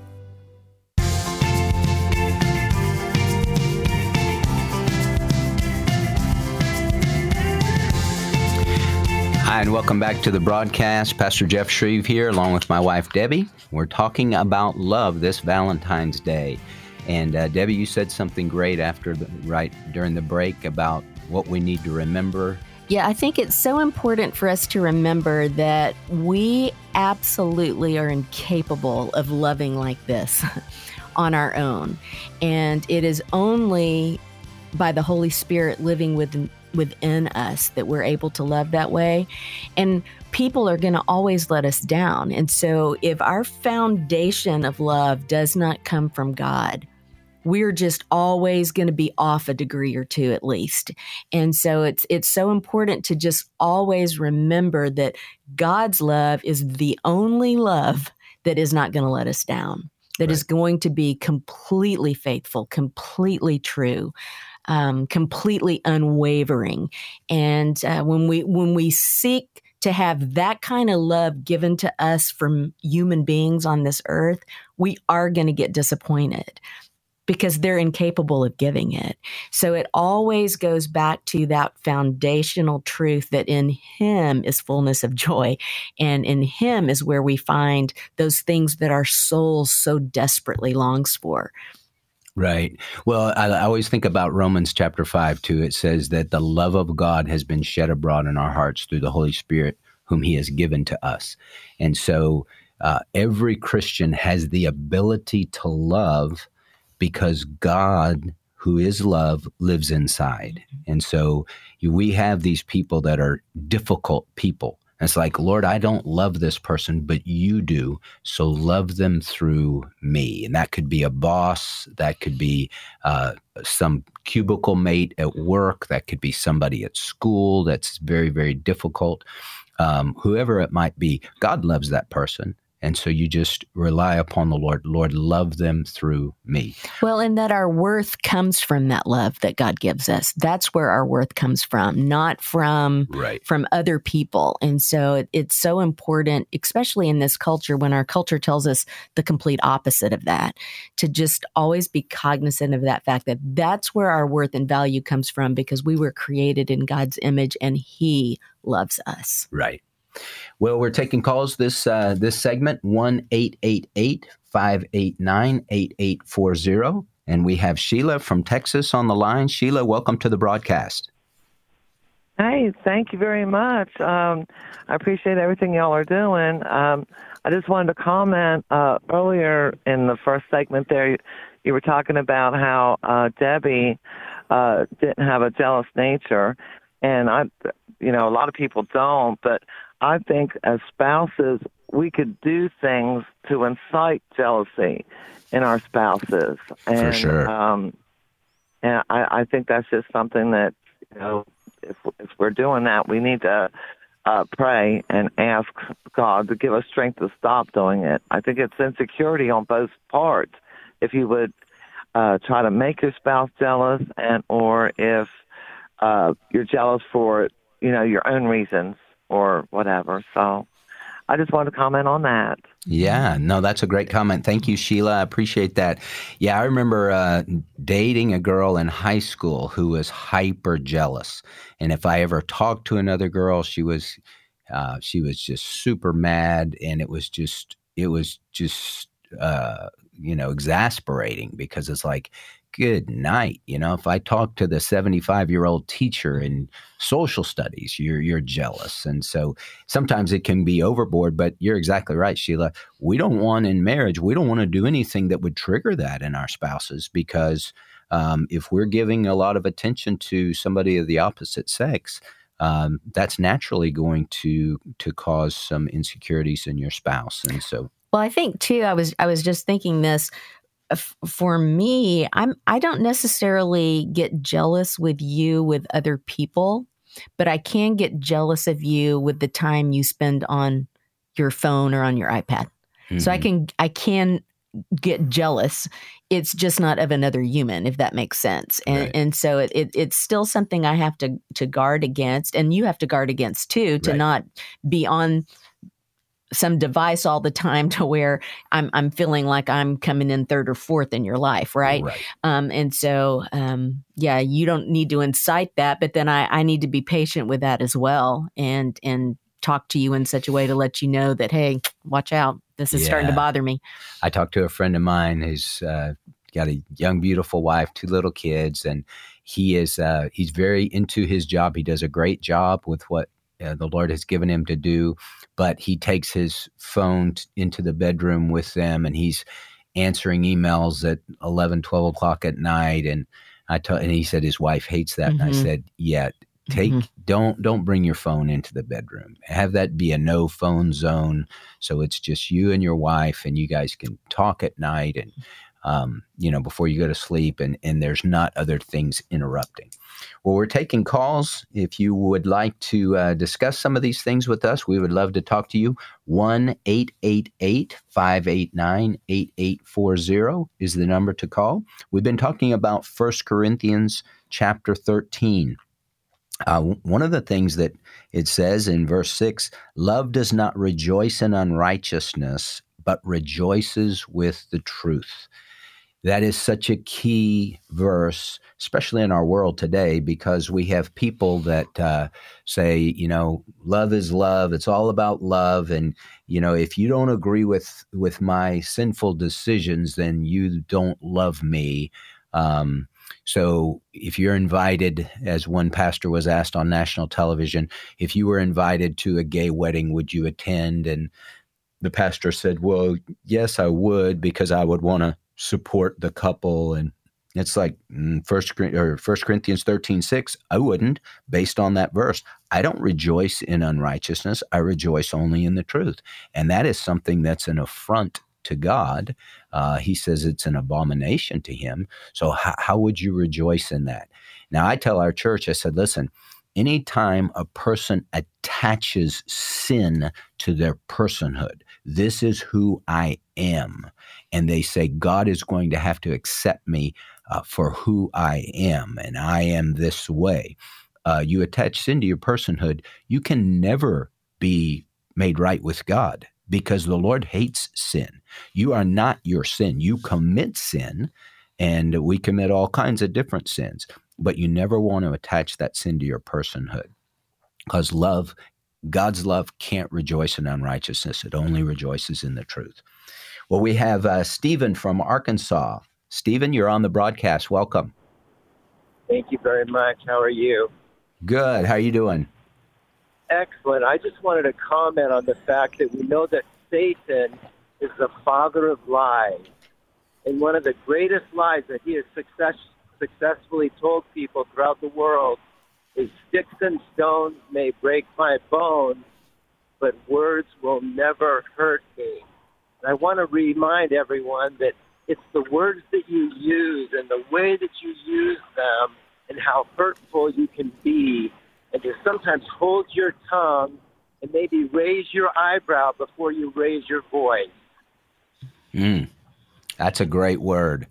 Speaker 1: Hi, and welcome back to the broadcast. Pastor Jeff Schreve here, along with my wife Debbie. We're talking about love this Valentine's Day. And uh, Debbie, you said something great after the right during the break about what we need to remember.
Speaker 2: Yeah, I think it's so important for us to remember that we absolutely are incapable of loving like this (laughs) on our own. And it is only by the Holy Spirit living within within us that we're able to love that way. And people are going to always let us down. And so if our foundation of love does not come from God, we're just always going to be off a degree or two at least. And so it's it's so important to just always remember that God's love is the only love that is not going to let us down. That right. is going to be completely faithful, completely true um, completely unwavering. And uh, when we when we seek to have that kind of love given to us from human beings on this earth, we are going to get disappointed because they're incapable of giving it. So it always goes back to that foundational truth that in Him is fullness of joy. And in Him is where we find those things that our soul so desperately longs for.
Speaker 1: Right. Well, I, I, always think about Romans chapter 5 too. It says that the love of God has been shed abroad in our hearts through the Holy Spirit, whom He has given to us. And so uh, every Christian has the ability to love because God, who is love, lives inside. And so we have these people that are difficult people it's like, Lord, I don't love this person, but you do. So love them through me. And that could be a boss, that could be uh, some cubicle mate at work, that could be somebody at school that's very, very difficult. Um, whoever it might be, God loves that person. And so you just rely upon the Lord. Lord, love them through me.
Speaker 2: Well, and that our worth comes from that love that God gives us. That's where our worth comes from, not from
Speaker 1: right.
Speaker 2: from other people. And so it, it's so important, especially in this culture when our culture tells us the complete opposite of that, to just always be cognizant of that fact that that's where our worth and value comes from because we were created in God's image and he loves us.
Speaker 1: Right. Well, we're taking calls this uh, this segment one eight eight eight five eight nine eight eight four zero, and we have Sheila from Texas on the line. Sheila, welcome to the broadcast.
Speaker 16: Hey, thank you very much. Um, I appreciate everything y'all are doing. Um,
Speaker 17: I just wanted to comment uh, earlier in the first segment there. You, you were talking about how uh, Debbie uh, didn't have a jealous nature, and I, you know, a lot of people don't. But I think as spouses, we could do things to incite jealousy in our spouses. And,
Speaker 1: For sure.
Speaker 17: Um, and I, I think that's just something that you know, if if we're doing that, we need to uh, pray and ask God to give us strength to stop doing it. I think it's insecurity on both parts. If you would uh, try to make your spouse jealous, and or if uh, you're jealous for you know your own reasons or whatever. So I just want to comment on that.
Speaker 1: Yeah, no, that's a great comment. Thank you, Sheila. I appreciate that. Yeah, I remember uh, dating a girl in high school who was hyper jealous, and if I ever talked to another girl, she was uh, she was just super mad, and it was just it was just uh, you know exasperating because it's like good night. You know, if I talk to the 75 year old teacher in social studies, you're you're jealous. And so sometimes it can be overboard, but you're exactly right, Sheila. We don't want in marriage, we don't want to do anything that would trigger that in our spouses because um, if we're giving a lot of attention to somebody of the opposite sex, um, that's naturally going to to cause some insecurities in your spouse. And so
Speaker 2: well, I think too. I was I was just thinking this for me, I'm I don't necessarily get jealous with you with other people, but I can get jealous of you with the time you spend on your phone or on your iPad. Mm-hmm. So I mm-hmm. can I can get jealous. It's just not of another human, if that makes sense. And right. and so it, it, it's still something I have to to guard against, and you have to guard against too, to right. not be on some device all the time to where I'm I'm feeling like I'm coming in third or fourth in your life, right? right. Um, and so, um, yeah, you don't need to incite that, but then I I need to be patient with that as well, and and talk to you in such a way to let you know that hey, watch out, this is yeah. starting to bother me.
Speaker 1: I talked to a friend of mine who's uh, got a young, beautiful wife, two little kids, and he is uh, he's very into his job. He does a great job with what uh, the Lord has given him to do, but he takes his phone t- into the bedroom with them and he's answering emails at 11, 12 o'clock at night. And I t- and he said his wife hates that. Mm-hmm. And I mm-hmm. said, yeah, take mm-hmm. don't don't bring your phone into the bedroom have that be a no phone zone so it's just you and your wife and you guys can talk at night and um, you know, before you go to sleep, and, and there's not other things interrupting. Well, we're taking calls. If you would like to uh, discuss some of these things with us, we would love to talk to you. 1 888 589 8840 is the number to call. We've been talking about 1 Corinthians chapter 13. Uh, one of the things that it says in verse 6 love does not rejoice in unrighteousness, but rejoices with the truth that is such a key verse, especially in our world today, because we have people that uh, say, you know, love is love. It's all about love, and you know, if you don't agree with with my sinful decisions, then you don't love me. Um, so, if you're invited, as one pastor was asked on national television, if you were invited to a gay wedding, would you attend? And the pastor said, "Well, yes, I would, because I would want to." Support the couple and it's like mm, first or first corinthians 13 6 i wouldn't based on that verse i don't rejoice in unrighteousness i rejoice only in the truth. And that is something that's an affront to god. Uh, he says it's an abomination to him. So h- how would you rejoice in that? Now i tell our church i said listen anytime a person attaches sin to their personhood this is who i am and they say God is going to have to accept me uh, for who I am, and I am this way. Uh, you attach sin to your personhood, you can never be made right with God because the Lord hates sin. You are not your sin. You commit sin, and we commit all kinds of different sins, but you never want to attach that sin to your personhood because love, God's love, can't rejoice in unrighteousness. It only rejoices in the truth. Well, we have uh, Stephen from Arkansas. Stephen, you're on the broadcast. Welcome.
Speaker 18: Thank you very much. How are you?
Speaker 1: Good. How are you doing?
Speaker 18: Excellent. I just wanted to comment on the fact that we know that Satan is the father of lies. And one of the greatest lies that he has success, successfully told people throughout the world is sticks and stones may break my bones, but words will never hurt me. And I want to remind everyone that it's the words that you use and the way that you use them and how hurtful you can be, and to sometimes hold your tongue and maybe raise your eyebrow before you raise your voice.
Speaker 1: Mm, that's a great word.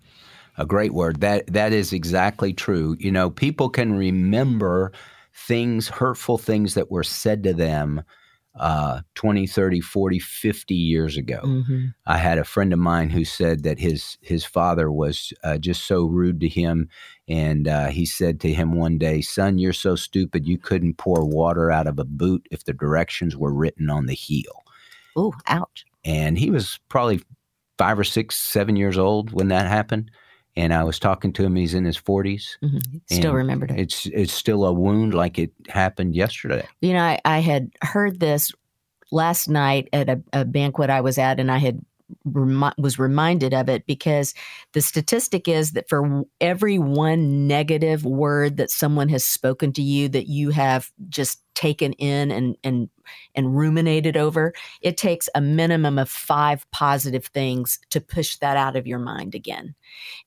Speaker 1: A great word. That that is exactly true. You know, people can remember things, hurtful things that were said to them uh, 20, 30, 40, 50 years ago. Mm-hmm. I had a friend of mine who said that his his father was uh, just so rude to him, and uh, he said to him one day, "Son, you're so stupid. You couldn't pour water out of a boot if the directions were written on the heel."
Speaker 2: Oh, ouch!
Speaker 1: And he was probably five or six, seven years old when that happened and I was talking to him. He's in his 40s.
Speaker 2: Mm-hmm. Still remembered it.
Speaker 1: It's it's still a wound like it happened yesterday.
Speaker 2: You know, I, I had heard this last night at a, a, banquet I was at, and I had remi- was reminded of it because the statistic is that for every one negative word that someone has spoken to you that you have just taken in and and and ruminated over, it takes a minimum of five positive things to push that out of your mind again.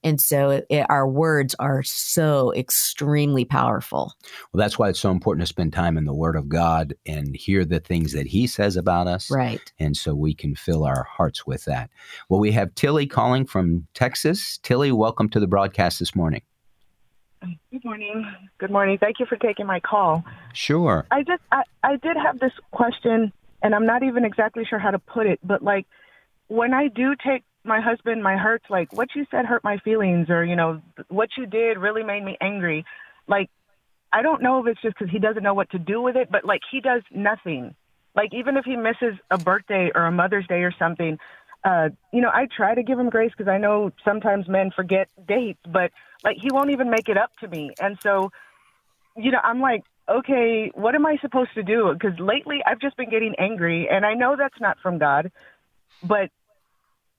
Speaker 2: And so it, our words are so extremely powerful.
Speaker 1: Well, that's why it's so important to spend time in the Word of God and hear the things that He says about us.
Speaker 2: Right.
Speaker 1: And so we can fill our hearts with that. Well, we have Tilly calling from Texas. Tilly, welcome to the broadcast this morning.
Speaker 19: Good morning. Good morning. Thank you for taking my call.
Speaker 1: Sure.
Speaker 19: I just I, I did have this question and I'm not even exactly sure how to put it, but like when I do take my husband my hurts like what you said hurt my feelings or you know what you did really made me angry. Like I don't know if it's just cuz he doesn't know what to do with it, but like he does nothing. Like even if he misses a birthday or a Mother's Day or something, uh, you know, I try to give him grace because I know sometimes men forget dates, but like he won't even make it up to me. And so, you know, I'm like, okay, what am I supposed to do? Because lately I've just been getting angry, and I know that's not from God, but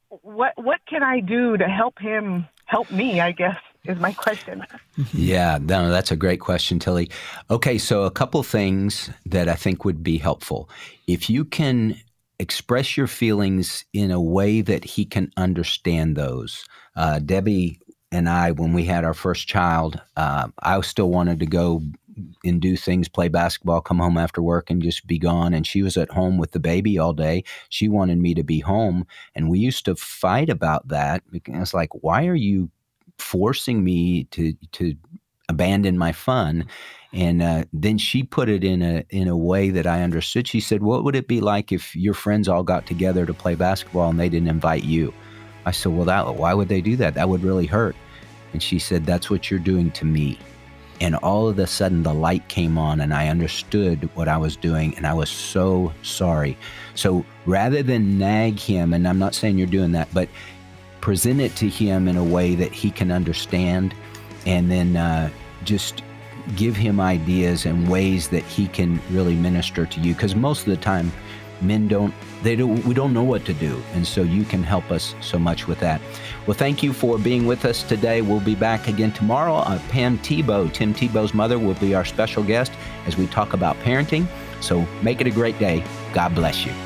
Speaker 19: what what can I do to help him help me? I guess is my question.
Speaker 1: yeah, no, that's a great question, Tilly. Okay, so a couple things that I think would be helpful. If you can express your feelings in a way that he can understand those. Uh, Debbie and I, when we had our first child, uh, I still wanted to go and do things, play basketball, come home after work and just be gone. And she was at home with the baby all day. She wanted me to be home. And we used to fight about that. It's like, why are you forcing me to, to abandon my fun? And uh, then she put it in a in a way that I understood. She said, "What would it be like if your friends all got together to play basketball and they didn't invite you?" I said, "Well, that why would they do that? That would really hurt." And she said, "That's what you're doing to me." And all of a sudden, the light came on, and I understood what I was doing, and I was so sorry. So rather than nag him, and I'm not saying you're doing that, but present it to him in a way that he can understand, and then uh, just give him ideas and ways that he can really minister to you because most of the time men don't they don't we don't know what to do and so you can help us so much with that. Well thank you for being with us today. We'll be back again tomorrow. Uh, pam tebow tim tebow's mother will be our special guest as we talk about parenting. So make it a great day. God bless
Speaker 20: you.